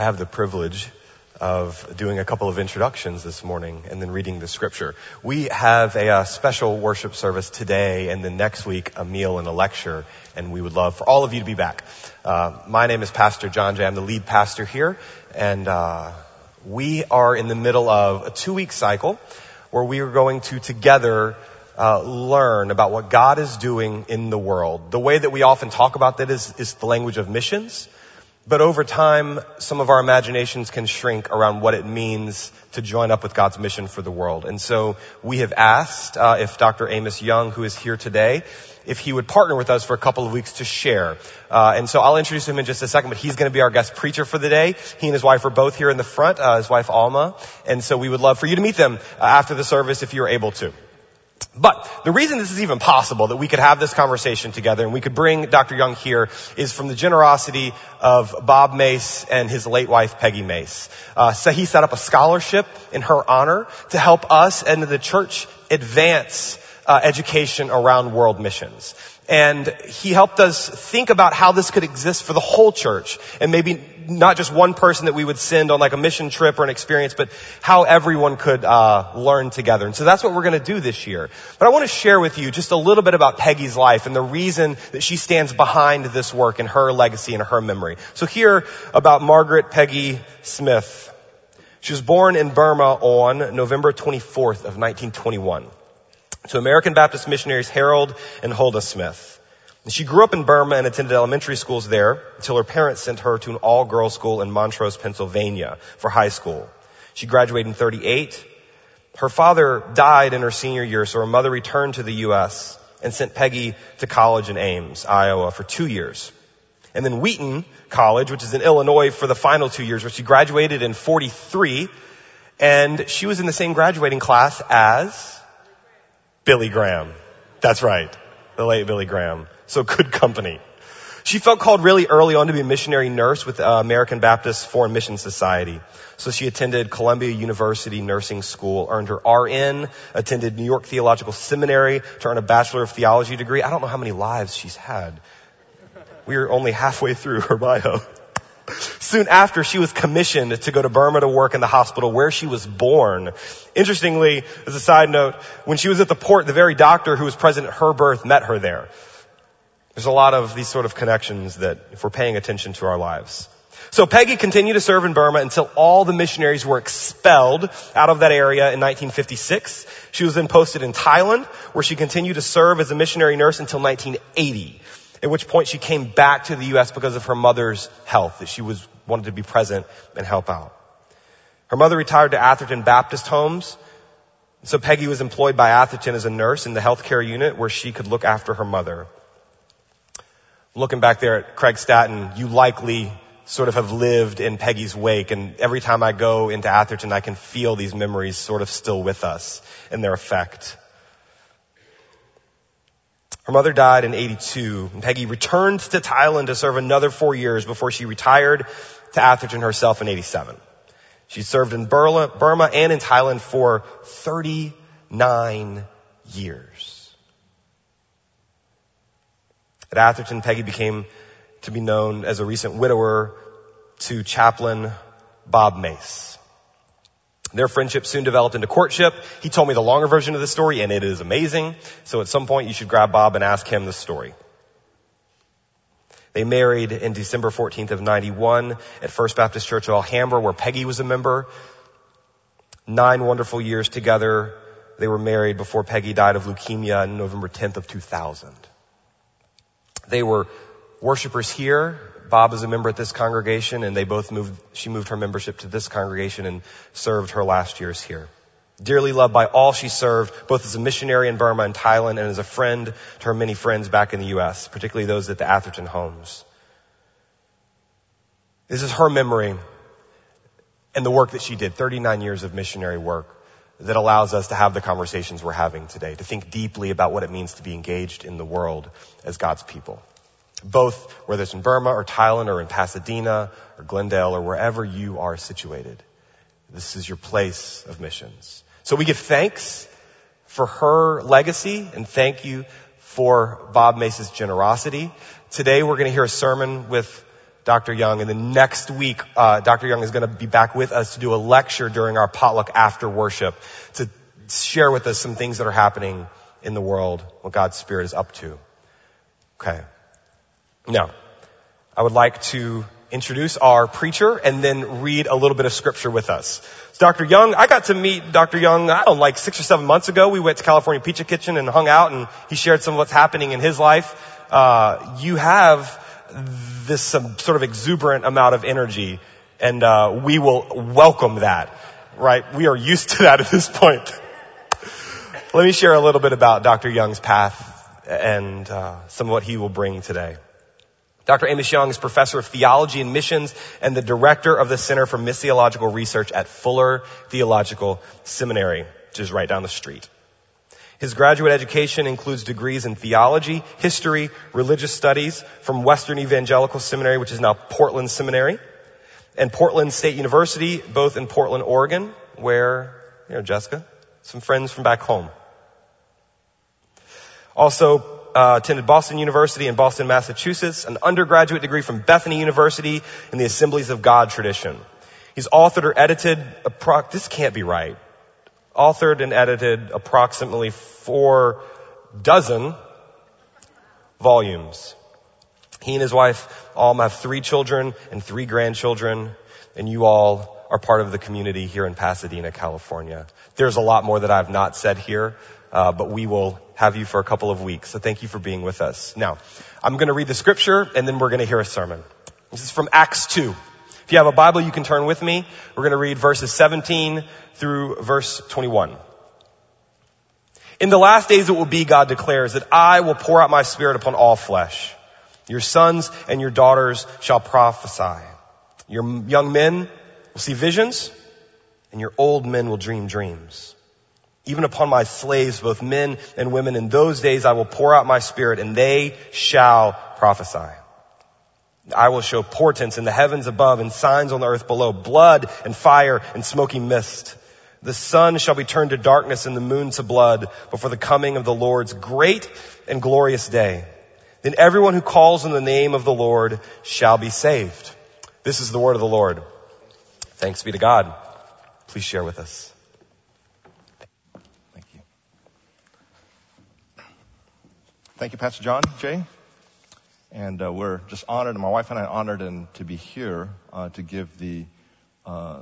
I have the privilege of doing a couple of introductions this morning and then reading the scripture. We have a, uh, special worship service today and then next week a meal and a lecture and we would love for all of you to be back. Uh, my name is Pastor John Jay. I'm the lead pastor here and uh, we are in the middle of a two week cycle where we are going to together uh, learn about what God is doing in the world. The way that we often talk about that is, is the language of missions. But over time, some of our imaginations can shrink around what it means to join up with God's mission for the world. And so we have asked uh, if Dr. Amos Yong, who is here today, if he would partner with us for a couple of weeks to share. Uh, and so I'll introduce him in just a second, but he's going to be our guest preacher for the day. He and his wife are both here in the front, uh, his wife Alma. And so we would love for you to meet them uh, after the service if you're able to. But the reason this is even possible that we could have this conversation together and we could bring Dr. Yong here is from the generosity of Bob Mace and his late wife Peggy Mace. Uh, so he set up a scholarship in her honor to help us and the church advance uh, education around world missions. And he helped us think about how this could exist for the whole church and maybe not just one person that we would send on like a mission trip or an experience, but how everyone could uh, learn together. And so that's what we're going to do this year. But I want to share with you just a little bit about Peggy's life and the reason that she stands behind this work and her legacy and her memory. So here about Margaret Peggy Smith. She was born in Burma on November 24th of 1921 to American Baptist missionaries Harold and Huldah Smith. She grew up in Burma and attended elementary schools there until her parents sent her to an all-girls school in Montrose, Pennsylvania for high school. She graduated in 38. Her father died in her senior year, so her mother returned to the U.S. and sent Peggy to college in Ames, Iowa for two years. And then Wheaton College, which is in Illinois for the final two years, where she graduated in 43. And she was in the same graduating class as Billy Graham. That's right. The late Billy Graham. So good company. She felt called really early on to be a missionary nurse with uh, American Baptist Foreign Mission Society. So she attended Columbia University Nursing School, earned her RN, attended New York Theological Seminary to earn a Bachelor of Theology degree. I don't know how many lives she's had. We are only halfway through her bio. Soon after, she was commissioned to go to Burma to work in the hospital where she was born. Interestingly, as a side note, when she was at the port, the very doctor who was present at her birth met her there. There's a lot of these sort of connections that if we're paying attention to our lives. So Peggy continued to serve in Burma until all the missionaries were expelled out of that area in 1956. She was then posted in Thailand, where she continued to serve as a missionary nurse until 1980 at which point she came back to the U.S. because of her mother's health, that she was wanted to be present and help out. Her mother retired to Atherton Baptist Homes, so Peggy was employed by Atherton as a nurse in the healthcare unit where she could look after her mother. Looking back there at Craig Staton, you likely sort of have lived in Peggy's wake and every time I go into Atherton I can feel these memories sort of still with us and their effect. Her mother died in 82, and Peggy returned to Thailand to serve another four years before she retired to Atherton herself in 87. She served in Burma and in Thailand for 39 years. At Atherton, Peggy became to be known as a recent widower to chaplain Bob Mace. Their friendship soon developed into courtship. He told me the longer version of the story and it is amazing. So at some point you should grab Bob and ask him the story. They married in December 14th of 91 at First Baptist Church of Alhambra where Peggy was a member. Nine wonderful years together. They were married before Peggy died of leukemia on November 10th of 2000. They were worshipers here Bob is a member at this congregation and they both moved, she moved her membership to this congregation and served her last years here. Dearly loved by all she served, both as a missionary in Burma and Thailand and as a friend to her many friends back in the U.S., particularly those at the Atherton homes. This is her memory and the work that she did, 39 years of missionary work that allows us to have the conversations we're having today, to think deeply about what it means to be engaged in the world as God's people both whether it's in Burma or Thailand or in Pasadena or Glendale or wherever you are situated. This is your place of missions. So we give thanks for her legacy and thank you for Bob Mace's generosity. Today we're going to hear a sermon with Dr. Yong, and then next week, uh, Dr. Yong is going to be back with us to do a lecture during our potluck after worship to share with us some things that are happening in the world, what God's Spirit is up to. Okay. Now, I would like to introduce our preacher and then read a little bit of scripture with us. Dr. Yong, I got to meet Dr. Yong, I don't know, like six or seven months ago. We went to California Pizza Kitchen and hung out and he shared some of what's happening in his life. Uh, you have this some sort of exuberant amount of energy and uh, we will welcome that, right? We are used to that at this point. Let me share a little bit about Dr. Yong's path and uh, some of what he will bring today. Dr. Amos Yong is professor of theology and missions and the director of the Center for Missiological Research at Fuller Theological Seminary, which is right down the street. His graduate education includes degrees in theology, history, religious studies from Western Evangelical Seminary, which is now Portland Seminary, and Portland State University, both in Portland, Oregon, where, you know, Jessica, some friends from back home. Also, uh, attended Boston University in Boston, Massachusetts, an undergraduate degree from Bethany University in the Assemblies of God tradition. He's authored or edited, appro- this can't be right, authored and edited approximately four dozen volumes. He and his wife all have three children and three grandchildren, and you all are part of the community here in Pasadena, California. There's a lot more that I've not said here, uh, but we will have you for a couple of weeks. So thank you for being with us. Now, I'm going to read the scripture and then we're going to hear a sermon. This is from Acts 2. If you have a Bible, you can turn with me. We're going to read verses 17 through verse 21. In the last days it will be, God declares, that I will pour out my spirit upon all flesh. Your sons and your daughters shall prophesy. Your young men will see visions and your old men will dream dreams even upon my slaves, both men and women. In those days I will pour out my spirit and they shall prophesy. I will show portents in the heavens above and signs on the earth below, blood and fire and smoky mist. The sun shall be turned to darkness and the moon to blood before the coming of the Lord's great and glorious day. Then everyone who calls on the name of the Lord shall be saved. This is the word of the Lord. Thanks be to God. Please share with us. Thank you, Pastor John Jay. And uh, we're just honored, and my wife and I are honored and to be here uh, to give the uh,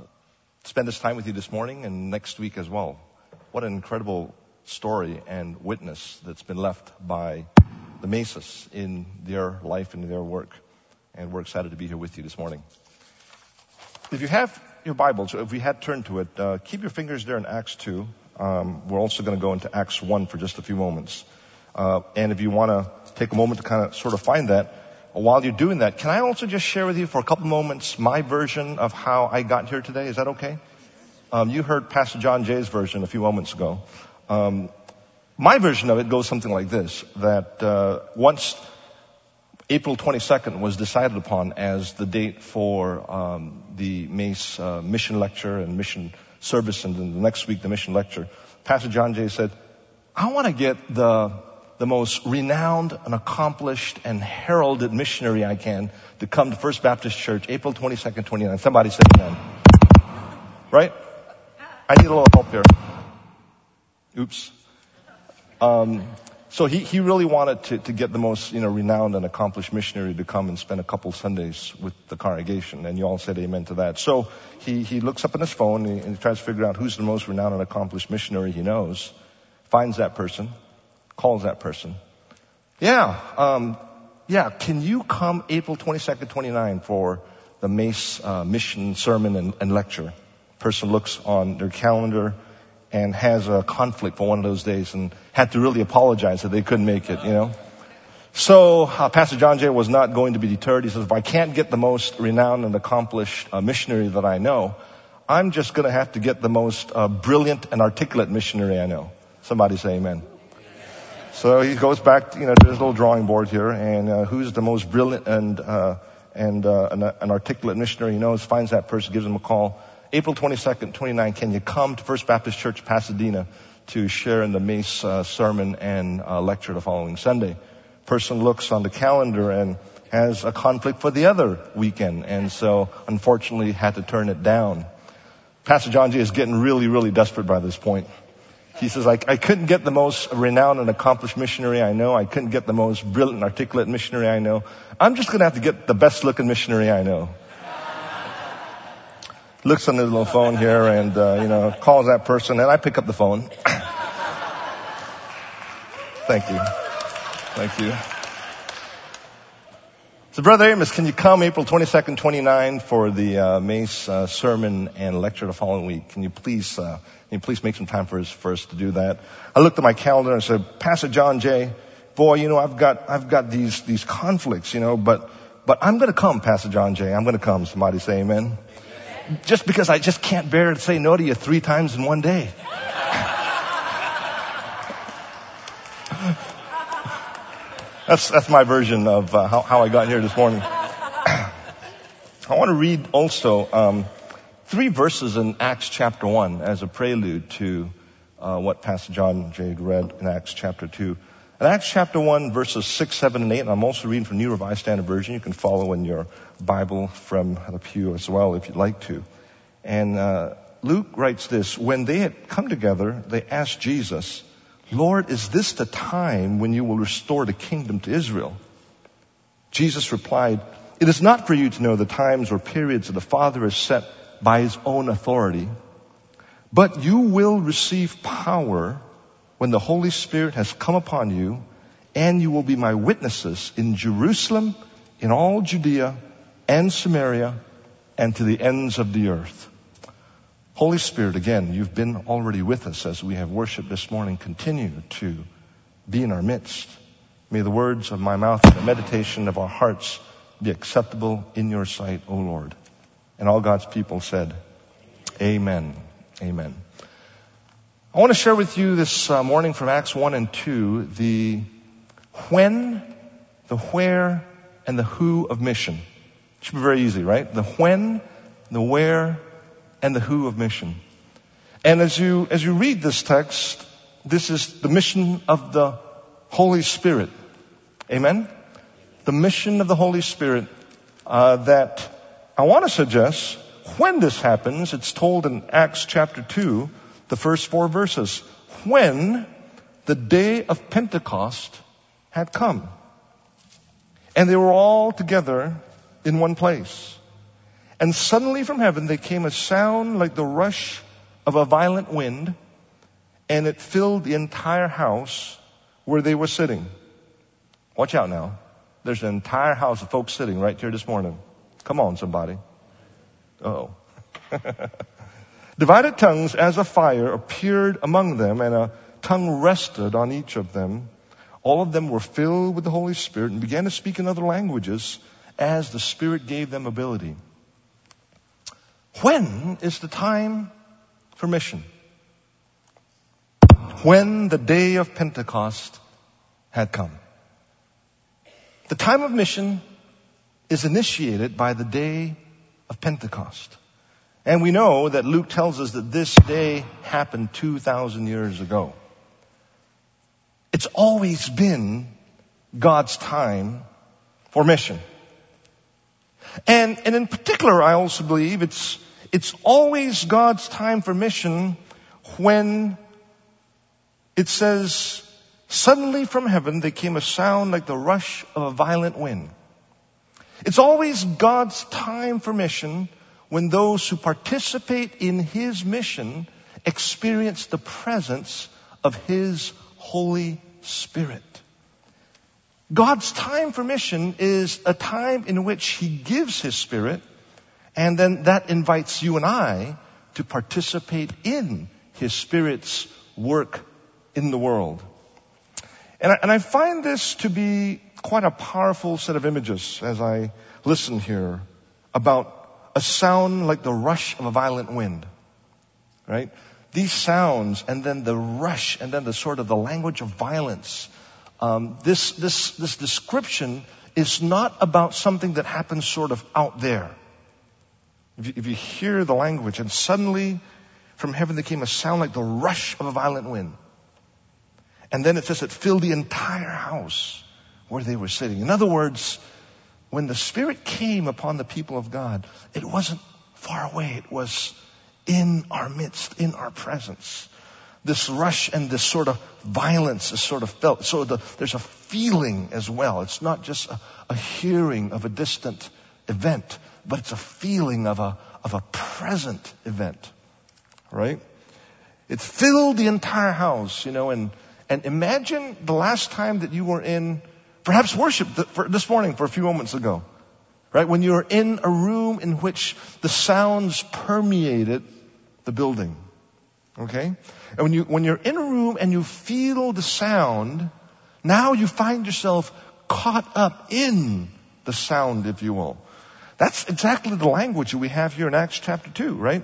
spend this time with you this morning and next week as well. What an incredible story and witness that's been left by the Maces in their life and their work. And we're excited to be here with you this morning. If you have your Bibles, if we had turned to it, uh, keep your fingers there in Acts 2. Um, we're also going to go into Acts 1 for just a few moments. Uh, and if you want to take a moment to kind of sort of find that, while you're doing that, can I also just share with you for a couple moments my version of how I got here today? Is that okay? Um, you heard Pastor John Jay's version a few moments ago. Um, my version of it goes something like this: that uh, once April 22nd was decided upon as the date for um, the Mace uh, mission lecture and mission service, and then the next week the mission lecture, Pastor John Jay said, "I want to get the the most renowned and accomplished and heralded missionary I can to come to First Baptist Church, April 22nd, 29. Somebody say amen. Right? I need a little help here. Oops. Um, so he, he really wanted to, to get the most, you know, renowned and accomplished missionary to come and spend a couple Sundays with the congregation. And you all said amen to that. So he, he looks up on his phone and he, and he tries to figure out who's the most renowned and accomplished missionary he knows, finds that person, calls that person. Yeah, um, yeah, can you come April 22nd, 29 for the Mace uh, mission sermon and, and lecture? Person looks on their calendar and has a conflict for one of those days and had to really apologize that they couldn't make it, you know. So uh, Pastor John Jay was not going to be deterred. He says, if I can't get the most renowned and accomplished uh, missionary that I know, I'm just going to have to get the most uh, brilliant and articulate missionary I know. Somebody say amen. So he goes back, you know, to his little drawing board here, and uh, who's the most brilliant and uh, and uh, an, an, articulate missionary he knows, finds that person, gives him a call. April 22nd, 29, can you come to First Baptist Church, Pasadena, to share in the Mace uh, sermon and uh, lecture the following Sunday? Person looks on the calendar and has a conflict for the other weekend, and so unfortunately had to turn it down. Pastor John Jay is getting really, really desperate by this point. He says, I, I couldn't get the most renowned and accomplished missionary I know. I couldn't get the most brilliant and articulate missionary I know. I'm just going to have to get the best looking missionary I know. Looks on his little phone here and, uh, you know, calls that person and I pick up the phone. Thank you. Thank you. So, Brother Amos, can you come April 22nd, 29 for the uh, Mace uh, sermon and lecture the following week? Can you please, uh, can you please make some time for us, for us to do that? I looked at my calendar and I said, Pastor John Jay, boy, you know, I've got, I've got these, these conflicts, you know, but, but I'm going to come, Pastor John Jay. I'm going to come. Somebody say amen. Just because I just can't bear to say no to you three times in one day. That's, that's my version of uh, how, how I got here this morning. I want to read also um, three verses in Acts chapter 1 as a prelude to uh, what Pastor John Jay read in Acts chapter 2. In Acts chapter 1, verses 6, 7, and 8, and I'm also reading from New Revised Standard Version. You can follow in your Bible from the pew as well if you'd like to. And uh, Luke writes this, When they had come together, they asked Jesus, Lord, is this the time when you will restore the kingdom to Israel? Jesus replied, It is not for you to know the times or periods that the Father has set by his own authority, but you will receive power when the Holy Spirit has come upon you, and you will be my witnesses in Jerusalem, in all Judea and Samaria, and to the ends of the earth. Holy Spirit, again, you've been already with us as we have worshiped this morning. Continue to be in our midst. May the words of my mouth and the meditation of our hearts be acceptable in your sight, O Lord. And all God's people said, Amen. Amen. I want to share with you this uh, morning from Acts 1 and 2 the when, the where, and the who of mission. It should be very easy, right? The when, the where, and the who of mission. And as you, as you read this text, this is the mission of the Holy Spirit. Amen? The mission of the Holy Spirit uh, that I want to suggest when this happens, it's told in Acts chapter 2, the first four verses. When the day of Pentecost had come. And they were all together in one place. And suddenly from heaven there came a sound like the rush of a violent wind, and it filled the entire house where they were sitting. Watch out now. There's an entire house of folks sitting right here this morning. Come on, somebody. Oh. Divided tongues as a fire appeared among them, and a tongue rested on each of them. All of them were filled with the Holy Spirit and began to speak in other languages as the Spirit gave them ability. When is the time for mission? When the day of Pentecost had come. The time of mission is initiated by the day of Pentecost. And we know that Luke tells us that this day happened 2,000 years ago. It's always been God's time for mission. And, and in particular, I also believe it's it's always God's time for mission when it says, suddenly from heaven there came a sound like the rush of a violent wind. It's always God's time for mission when those who participate in His mission experience the presence of His Holy Spirit. God's time for mission is a time in which He gives His Spirit and then that invites you and I to participate in His Spirit's work in the world. And I, and I find this to be quite a powerful set of images as I listen here about a sound like the rush of a violent wind. Right? These sounds and then the rush and then the sort of the language of violence. Um, this, this, this description is not about something that happens sort of out there. If you, if you hear the language, and suddenly from heaven there came a sound like the rush of a violent wind. And then it says it filled the entire house where they were sitting. In other words, when the Spirit came upon the people of God, it wasn't far away. It was in our midst, in our presence. This rush and this sort of violence is sort of felt. So the, there's a feeling as well. It's not just a, a hearing of a distant event, but it's a feeling of a, of a present event. Right? It filled the entire house, you know, and, and imagine the last time that you were in, perhaps worship this morning for a few moments ago. Right? When you were in a room in which the sounds permeated the building. Okay? And when you, when you're in a room and you feel the sound, now you find yourself caught up in the sound, if you will. That's exactly the language we have here in Acts chapter 2, right?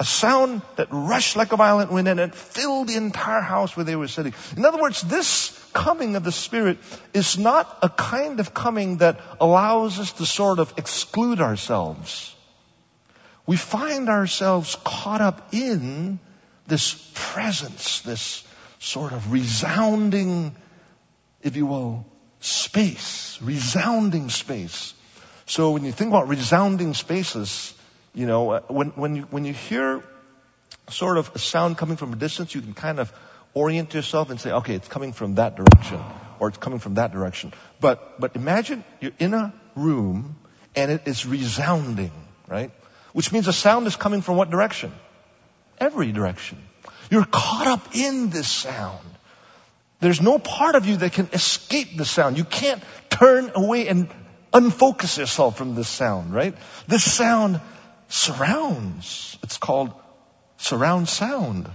A sound that rushed like a violent wind and it filled the entire house where they were sitting. In other words, this coming of the Spirit is not a kind of coming that allows us to sort of exclude ourselves. We find ourselves caught up in this presence, this sort of resounding, if you will, space, resounding space. So when you think about resounding spaces, you know, uh, when, when you, when you hear sort of a sound coming from a distance, you can kind of orient yourself and say, okay, it's coming from that direction, or it's coming from that direction. But, but imagine you're in a room and it is resounding, right? Which means the sound is coming from what direction? Every direction. You're caught up in this sound. There's no part of you that can escape the sound. You can't turn away and unfocus yourself from this sound, right? This sound surrounds. It's called surround sound.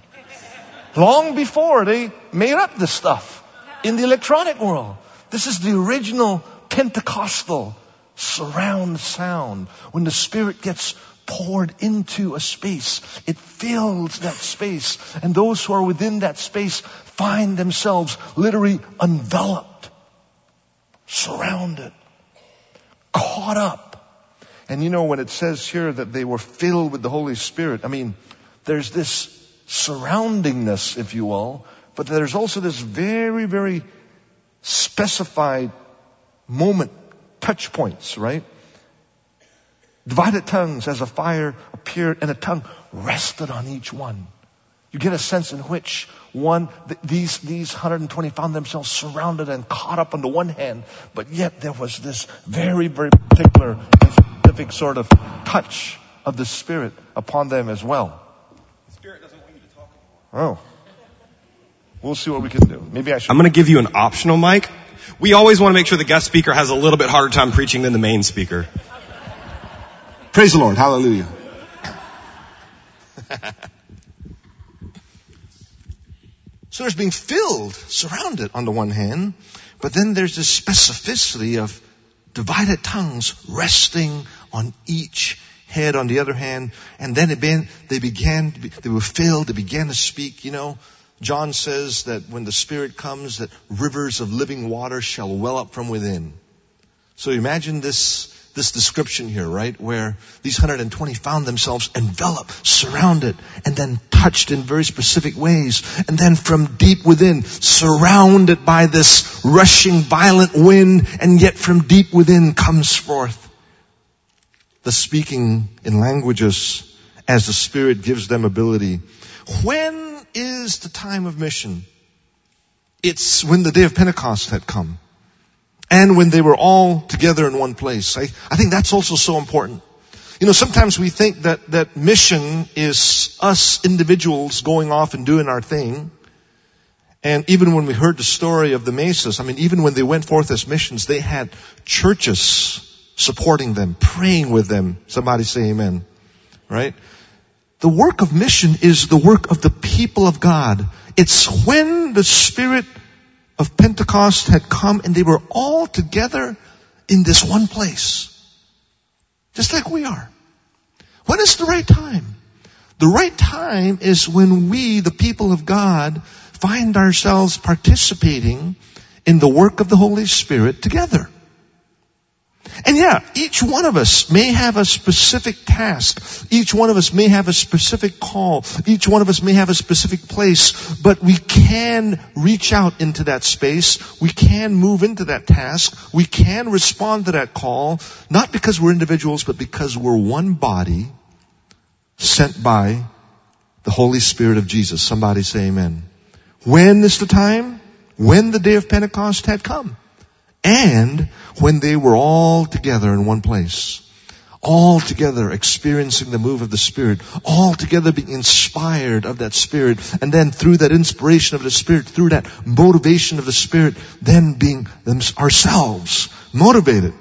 Long before they made up this stuff in the electronic world. This is the original Pentecostal surround sound. When the Spirit gets poured into a space, it fills that space. And those who are within that space find themselves literally enveloped, surrounded, caught up and you know, when it says here that they were filled with the Holy Spirit, I mean, there's this surroundingness, if you will, but there's also this very, very specified moment, touch points, right? Divided tongues as a fire appeared and a tongue rested on each one. You get a sense in which one, th- these, these 120 found themselves surrounded and caught up on the one hand, but yet there was this very, very particular and specific sort of touch of the Spirit upon them as well. The Spirit doesn't want you to talk anymore. Oh. We'll see what we can do. Maybe I should. I'm going to give you an optional mic. We always want to make sure the guest speaker has a little bit harder time preaching than the main speaker. Praise the Lord. Hallelujah. So there's being filled, surrounded on the one hand, but then there's this specificity of divided tongues resting on each head on the other hand. And then began, they began, they were filled, they began to speak, you know. John says that when the Spirit comes, that rivers of living water shall well up from within. So imagine this this description here, right? Where these 120 found themselves enveloped, surrounded, and then touched in very specific ways. And then from deep within, surrounded by this rushing violent wind, and yet from deep within comes forth the speaking in languages as the Spirit gives them ability. When is the time of mission? It's when the day of Pentecost had come and when they were all together in one place. I, I think that's also so important. You know, sometimes we think that, that mission is us individuals going off and doing our thing. And even when we heard the story of the Maces, I mean, even when they went forth as missions, they had churches supporting them, praying with them. Somebody say amen. Right? The work of mission is the work of the people of God. It's when the Spirit of Pentecost had come and they were all together in this one place. Just like we are. When is the right time? The right time is when we, the people of God, find ourselves participating in the work of the Holy Spirit together. And yeah, each one of us may have a specific task. Each one of us may have a specific call. Each one of us may have a specific place, but we can reach out into that space. We can move into that task. We can respond to that call, not because we're individuals, but because we're one body sent by the Holy Spirit of Jesus. Somebody say amen. When is the time? When the day of Pentecost had come and when they were all together in one place. All together experiencing the move of the Spirit, all together being inspired of that Spirit, and then through that inspiration of the Spirit, through that motivation of the Spirit, then being ourselves motivated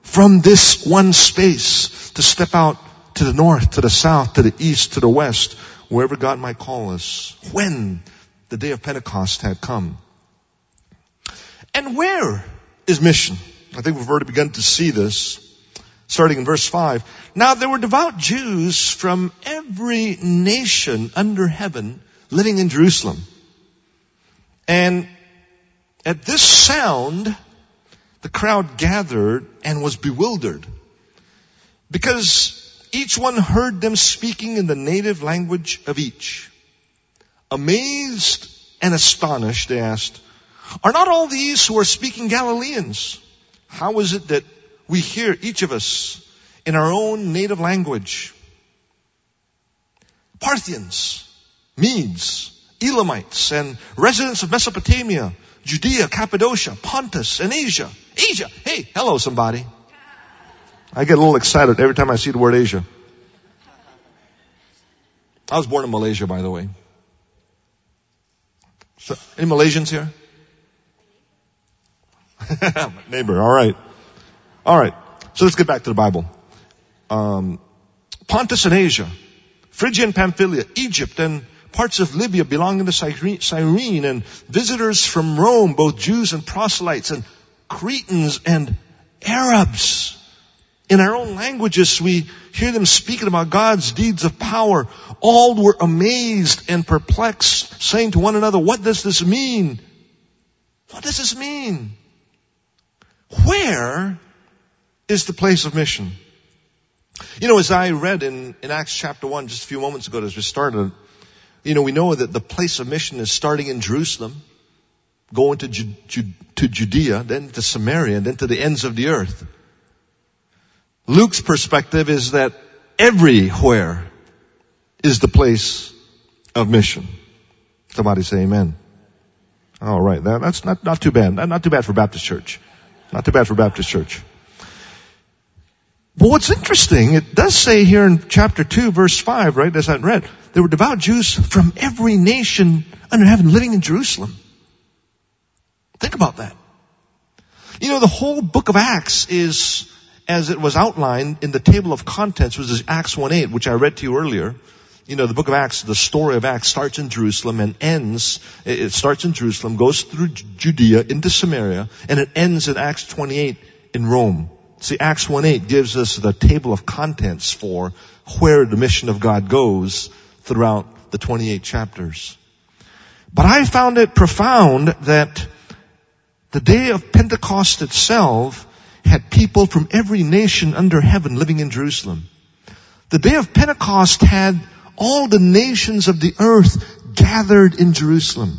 from this one space to step out to the north, to the south, to the east, to the west, wherever God might call us, when the day of Pentecost had come. And where is mission. I think we've already begun to see this starting in verse 5. Now there were devout Jews from every nation under heaven living in Jerusalem. And at this sound, the crowd gathered and was bewildered because each one heard them speaking in the native language of each. Amazed and astonished, they asked, are not all these who are speaking Galileans? How is it that we hear each of us in our own native language? Parthians, Medes, Elamites, and residents of Mesopotamia, Judea, Cappadocia, Pontus, and Asia. Asia! Hey, hello somebody. I get a little excited every time I see the word Asia. I was born in Malaysia, by the way. So, any Malaysians here? Neighbor, all right. All right. So let's get back to the Bible. Um, Pontus and Asia, Phrygia and Pamphylia, Egypt and parts of Libya belonging to Cyrene and visitors from Rome, both Jews and proselytes and Cretans and Arabs. In our own languages, we hear them speaking about God's deeds of power. All were amazed and perplexed, saying to one another, what does this mean? What does this mean? Where is the place of mission? You know, as I read in, in Acts chapter 1 just a few moments ago as we started, you know, we know that the place of mission is starting in Jerusalem, going to, Ju- Ju- to Judea, then to Samaria, and then to the ends of the earth. Luke's perspective is that everywhere is the place of mission. Somebody say amen. All right, that, that's not, not too bad. Not too bad for Baptist Church. Not too bad for Baptist Church. But what's interesting, it does say here in chapter 2 verse 5, right, as I read, there were devout Jews from every nation under heaven living in Jerusalem. Think about that. You know, the whole book of Acts is, as it was outlined in the table of contents, was Acts 1-8, which I read to you earlier you know, the book of Acts, the story of Acts starts in Jerusalem and ends, it starts in Jerusalem, goes through Judea into Samaria, and it ends in Acts 28 in Rome. See, Acts 1.8 gives us the table of contents for where the mission of God goes throughout the 28 chapters. But I found it profound that the day of Pentecost itself had people from every nation under heaven living in Jerusalem. The day of Pentecost had all the nations of the earth gathered in Jerusalem.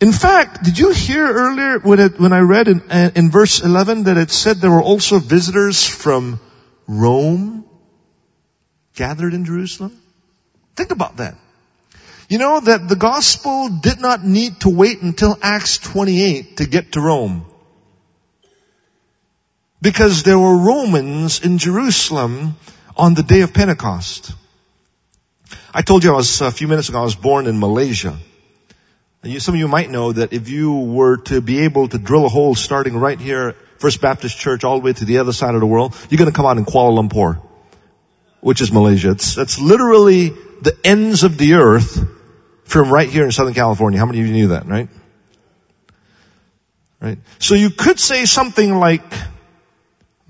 In fact, did you hear earlier when, it, when I read in, uh, in verse 11 that it said there were also visitors from Rome gathered in Jerusalem? Think about that. You know that the gospel did not need to wait until Acts 28 to get to Rome. Because there were Romans in Jerusalem on the day of Pentecost. I told you I was, a few minutes ago, I was born in Malaysia. You, some of you might know that if you were to be able to drill a hole starting right here, First Baptist Church, all the way to the other side of the world, you're to come out in Kuala Lumpur, which is Malaysia. It's, it's literally the ends of the earth from right here in Southern California. How many of you knew that, right? Right? So you could say something like,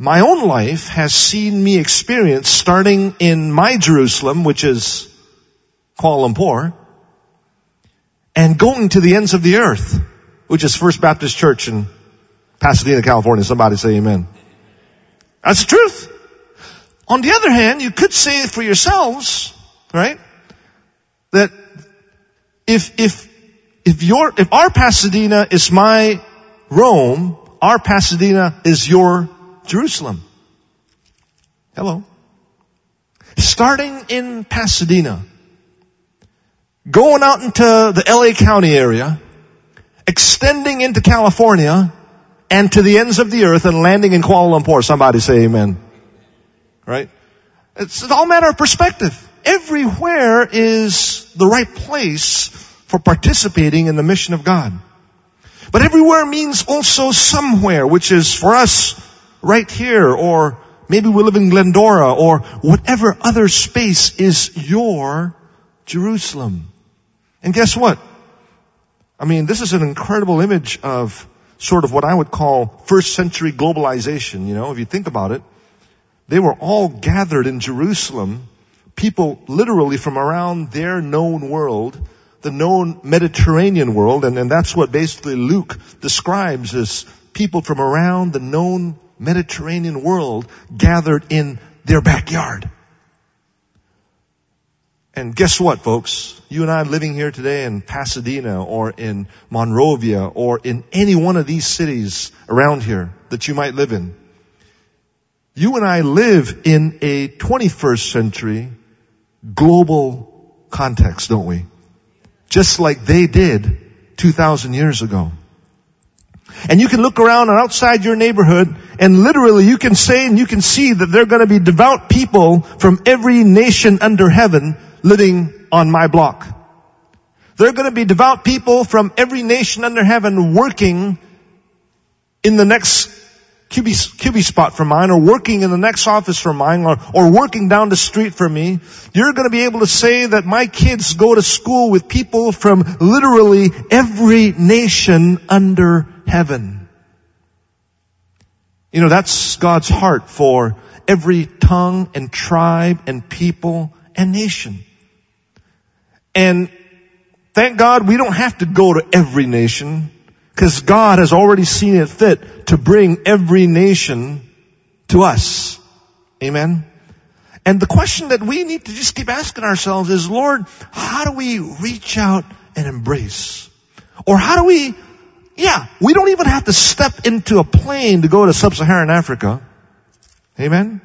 my own life has seen me experience starting in my Jerusalem, which is Kuala Lumpur, and going to the ends of the earth, which is First Baptist Church in Pasadena, California. Somebody say amen. That's the truth. On the other hand, you could say for yourselves, right, that if, if, if your, if our Pasadena is my Rome, our Pasadena is your Jerusalem. Hello. Starting in Pasadena, going out into the LA County area, extending into California, and to the ends of the earth and landing in Kuala Lumpur. Somebody say amen. Right? It's, all matter of perspective. Everywhere is the right place for participating in the mission of God. But everywhere means also somewhere, which is for us right here, or maybe we live in Glendora, or whatever other space is your Jerusalem. And guess what? I mean, this is an incredible image of sort of what I would call first century globalization, you know, if you think about it. They were all gathered in Jerusalem, people literally from around their known world, the known Mediterranean world, and, and that's what basically Luke describes as people from around the known Mediterranean world gathered in their backyard. And guess what, folks? You and I living here today in Pasadena or in Monrovia or in any one of these cities around here that you might live in. You and I live in a 21st century global context, don't we? Just like they did 2,000 years ago. And you can look around and outside your neighborhood and literally you can say and you can see that there are going to be devout people from every nation under heaven living on my block. There are going to be devout people from every nation under heaven working in the next QB, QB spot for mine or working in the next office for mine or, or working down the street for me. You're going to be able to say that my kids go to school with people from literally every nation under heaven. You know, that's God's heart for every tongue and tribe and people and nation. And thank God we don't have to go to every nation because God has already seen it fit to bring every nation to us. Amen. And the question that we need to just keep asking ourselves is, Lord, how do we reach out and embrace? Or how do we, yeah, we don't even have to step into a plane to go to sub-Saharan Africa. Amen.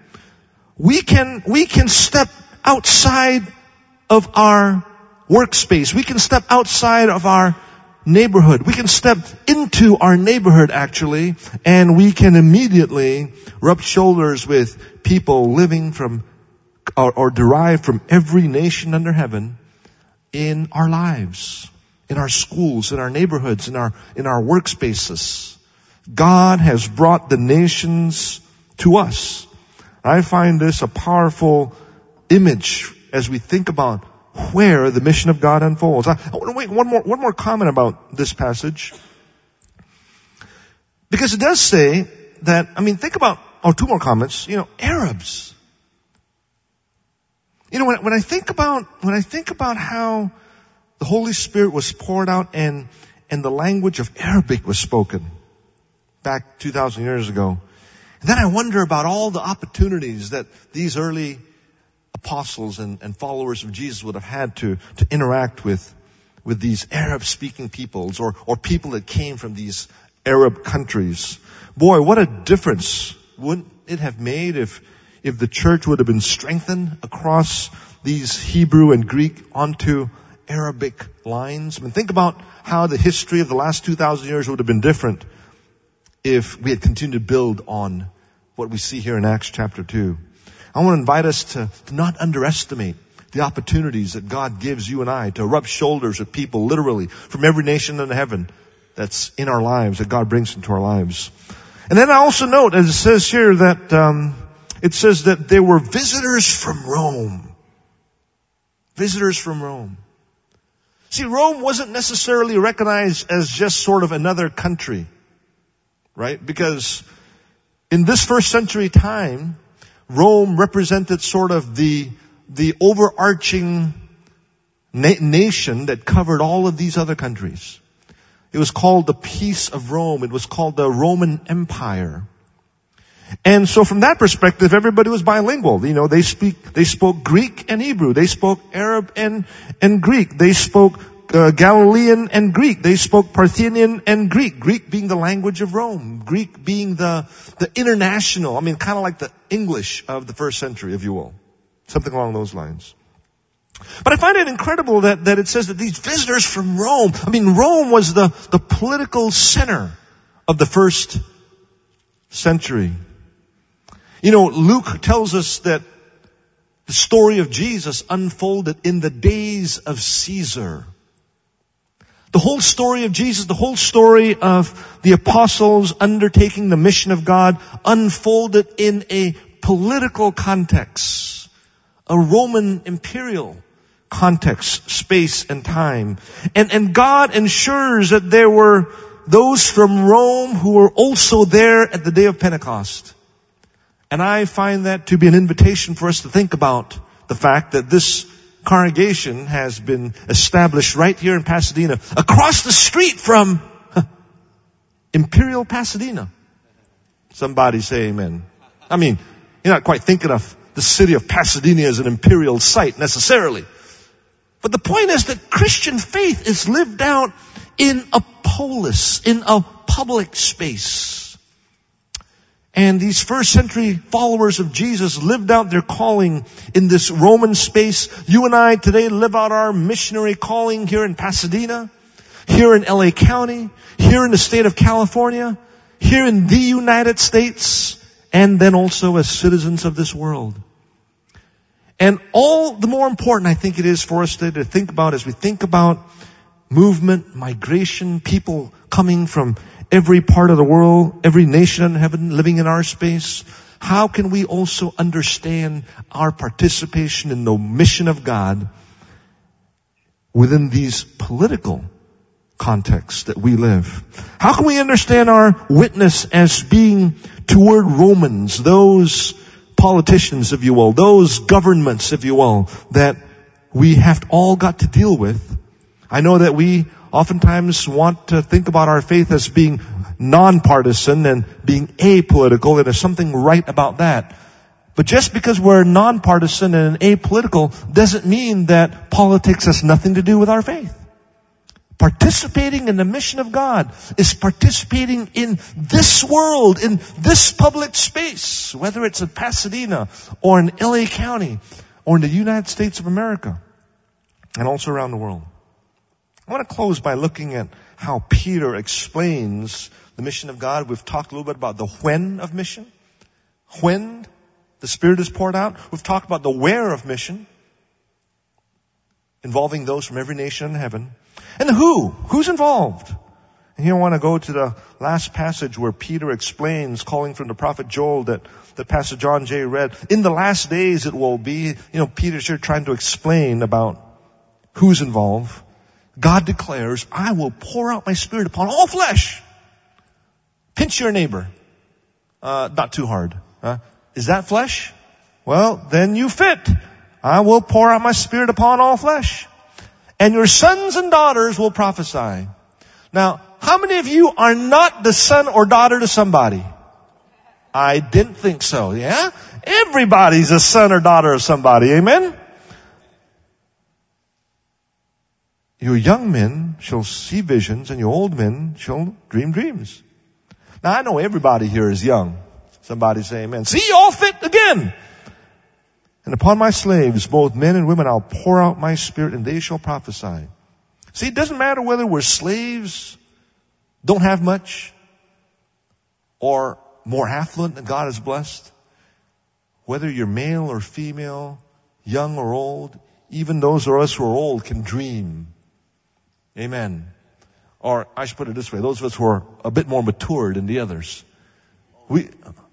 We can, we can step outside of our workspace. We can step outside of our neighborhood. We can step into our neighborhood actually, and we can immediately rub shoulders with people living from or, or derived from every nation under heaven in our lives, in our schools, in our neighborhoods, in our, in our workspaces. God has brought the nations to us. I find this a powerful image as we think about where the mission of God unfolds. I, wait one more, one more comment about this passage. Because it does say that, I mean, think about, or two more comments, you know, Arabs. You know, when, when I think about, when I think about how the Holy Spirit was poured out and, and the language of Arabic was spoken back 2,000 years ago, and then I wonder about all the opportunities that these early apostles and, and followers of Jesus would have had to, to interact with, with these Arab speaking peoples or, or people that came from these Arab countries. Boy, what a difference wouldn't it have made if, if the church would have been strengthened across these Hebrew and Greek onto Arabic lines? I mean, think about how the history of the last 2,000 years would have been different if we had continued to build on what we see here in Acts chapter 2. I want to invite us to, to not underestimate the opportunities that God gives you and I to rub shoulders with people literally from every nation in heaven that's in our lives, that God brings into our lives. And then I also note, as it says here, that um, it says that there were visitors from Rome. Visitors from Rome. See, Rome wasn't necessarily recognized as just sort of another country, right? Because in this first century time, Rome represented sort of the, the overarching na- nation that covered all of these other countries. It was called the Peace of Rome. It was called the Roman Empire. And so from that perspective, everybody was bilingual. You know, they speak, they spoke Greek and Hebrew. They spoke Arab and, and Greek. They spoke uh, Galilean and Greek. They spoke Parthian and Greek. Greek being the language of Rome. Greek being the, the international, I mean, kind of like the English of the first century, if you will. Something along those lines. But I find it incredible that, that it says that these visitors from Rome, I mean, Rome was the, the political center of the first century. You know, Luke tells us that the story of Jesus unfolded in the days of Caesar. The whole story of Jesus, the whole story of the apostles undertaking the mission of God unfolded in a political context, a Roman imperial context, space and time. And, and God ensures that there were those from Rome who were also there at the day of Pentecost. And I find that to be an invitation for us to think about the fact that this congregation has been established right here in Pasadena, across the street from Imperial Pasadena. Somebody say amen. I mean, you're not quite thinking of the city of Pasadena as an imperial site necessarily. But the point is that Christian faith is lived out in a polis, in a public space. And these first century followers of Jesus lived out their calling in this Roman space. You and I today live out our missionary calling here in Pasadena, here in LA County, here in the state of California, here in the United States, and then also as citizens of this world. And all the more important I think it is for us to, to think about as we think about movement, migration, people coming from every part of the world, every nation in heaven living in our space? How can we also understand our participation in the mission of God within these political contexts that we live? How can we understand our witness as being toward Romans, those politicians, if you will, those governments, if you will, that we have all got to deal with? I know that we oftentimes want to think about our faith as being nonpartisan and being apolitical, and there's something right about that. But just because we're nonpartisan and apolitical doesn't mean that politics has nothing to do with our faith. Participating in the mission of God is participating in this world, in this public space, whether it's in Pasadena or in LA County or in the United States of America and also around the world. I want to close by looking at how Peter explains the mission of God. We've talked a little bit about the when of mission. When the Spirit is poured out. We've talked about the where of mission. Involving those from every nation in heaven. And the who. Who's involved? And here I want to go to the last passage where Peter explains, calling from the prophet Joel that, that Pastor John Jay read. In the last days it will be, you know, Peter's here trying to explain about who's involved. God declares, I will pour out my spirit upon all flesh. Pinch your neighbor. Uh, not too hard. Is that flesh? Well, then you fit. I will pour out my spirit upon all flesh. And your sons and daughters will prophesy. Now, how many of you are not the son or daughter to somebody? I didn't think so, yeah? Everybody's a son or daughter of somebody, amen? Your young men shall see visions and your old men shall dream dreams. Now I know everybody here is young. Somebody say amen. See, all fit again. And upon my slaves, both men and women, I'll pour out my spirit and they shall prophesy. See, it doesn't matter whether we're slaves, don't have much, or more affluent than God has blessed. Whether you're male or female, young or old, even those of us who are old can dream. Amen. Or I should put it this way, those of us who are a bit more matured than the others. We,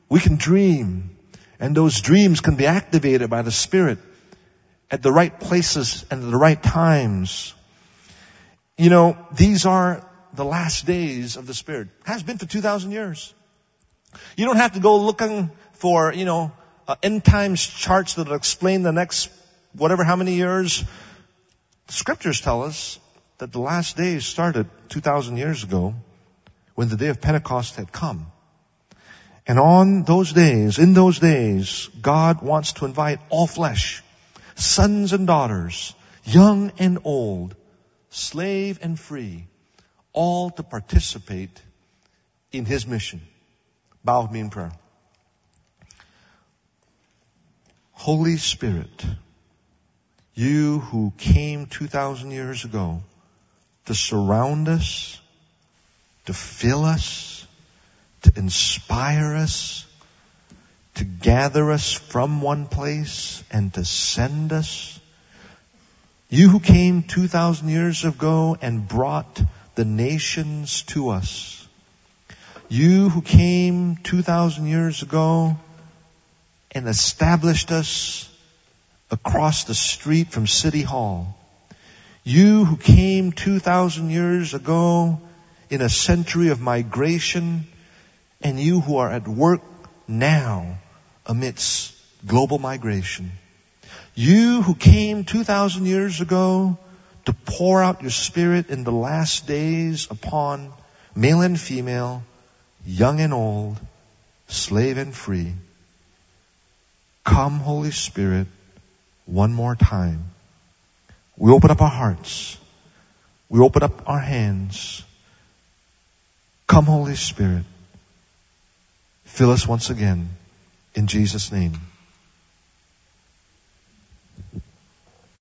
we can dream and those dreams can be activated by the Spirit at the right places and at the right times. You know, these are the last days of the Spirit. Has been for 2,000 years. You don't have to go looking for, you know, uh, end times charts that will explain the next whatever how many years. The scriptures tell us that the last days started 2,000 years ago when the day of Pentecost had come. And on those days, in those days, God wants to invite all flesh, sons and daughters, young and old, slave and free, all to participate in His mission. Bow with me in prayer. Holy Spirit, you who came 2,000 years ago to surround us, to fill us, to inspire us, to gather us from one place and to send us. You who came 2,000 years ago and brought the nations to us. You who came 2,000 years ago and established us across the street from City Hall. You who came 2,000 years ago in a century of migration and you who are at work now amidst global migration. You who came 2,000 years ago to pour out your spirit in the last days upon male and female, young and old, slave and free. Come, Holy Spirit, one more time. We open up our hearts. We open up our hands. Come, Holy Spirit. Fill us once again. In Jesus' name.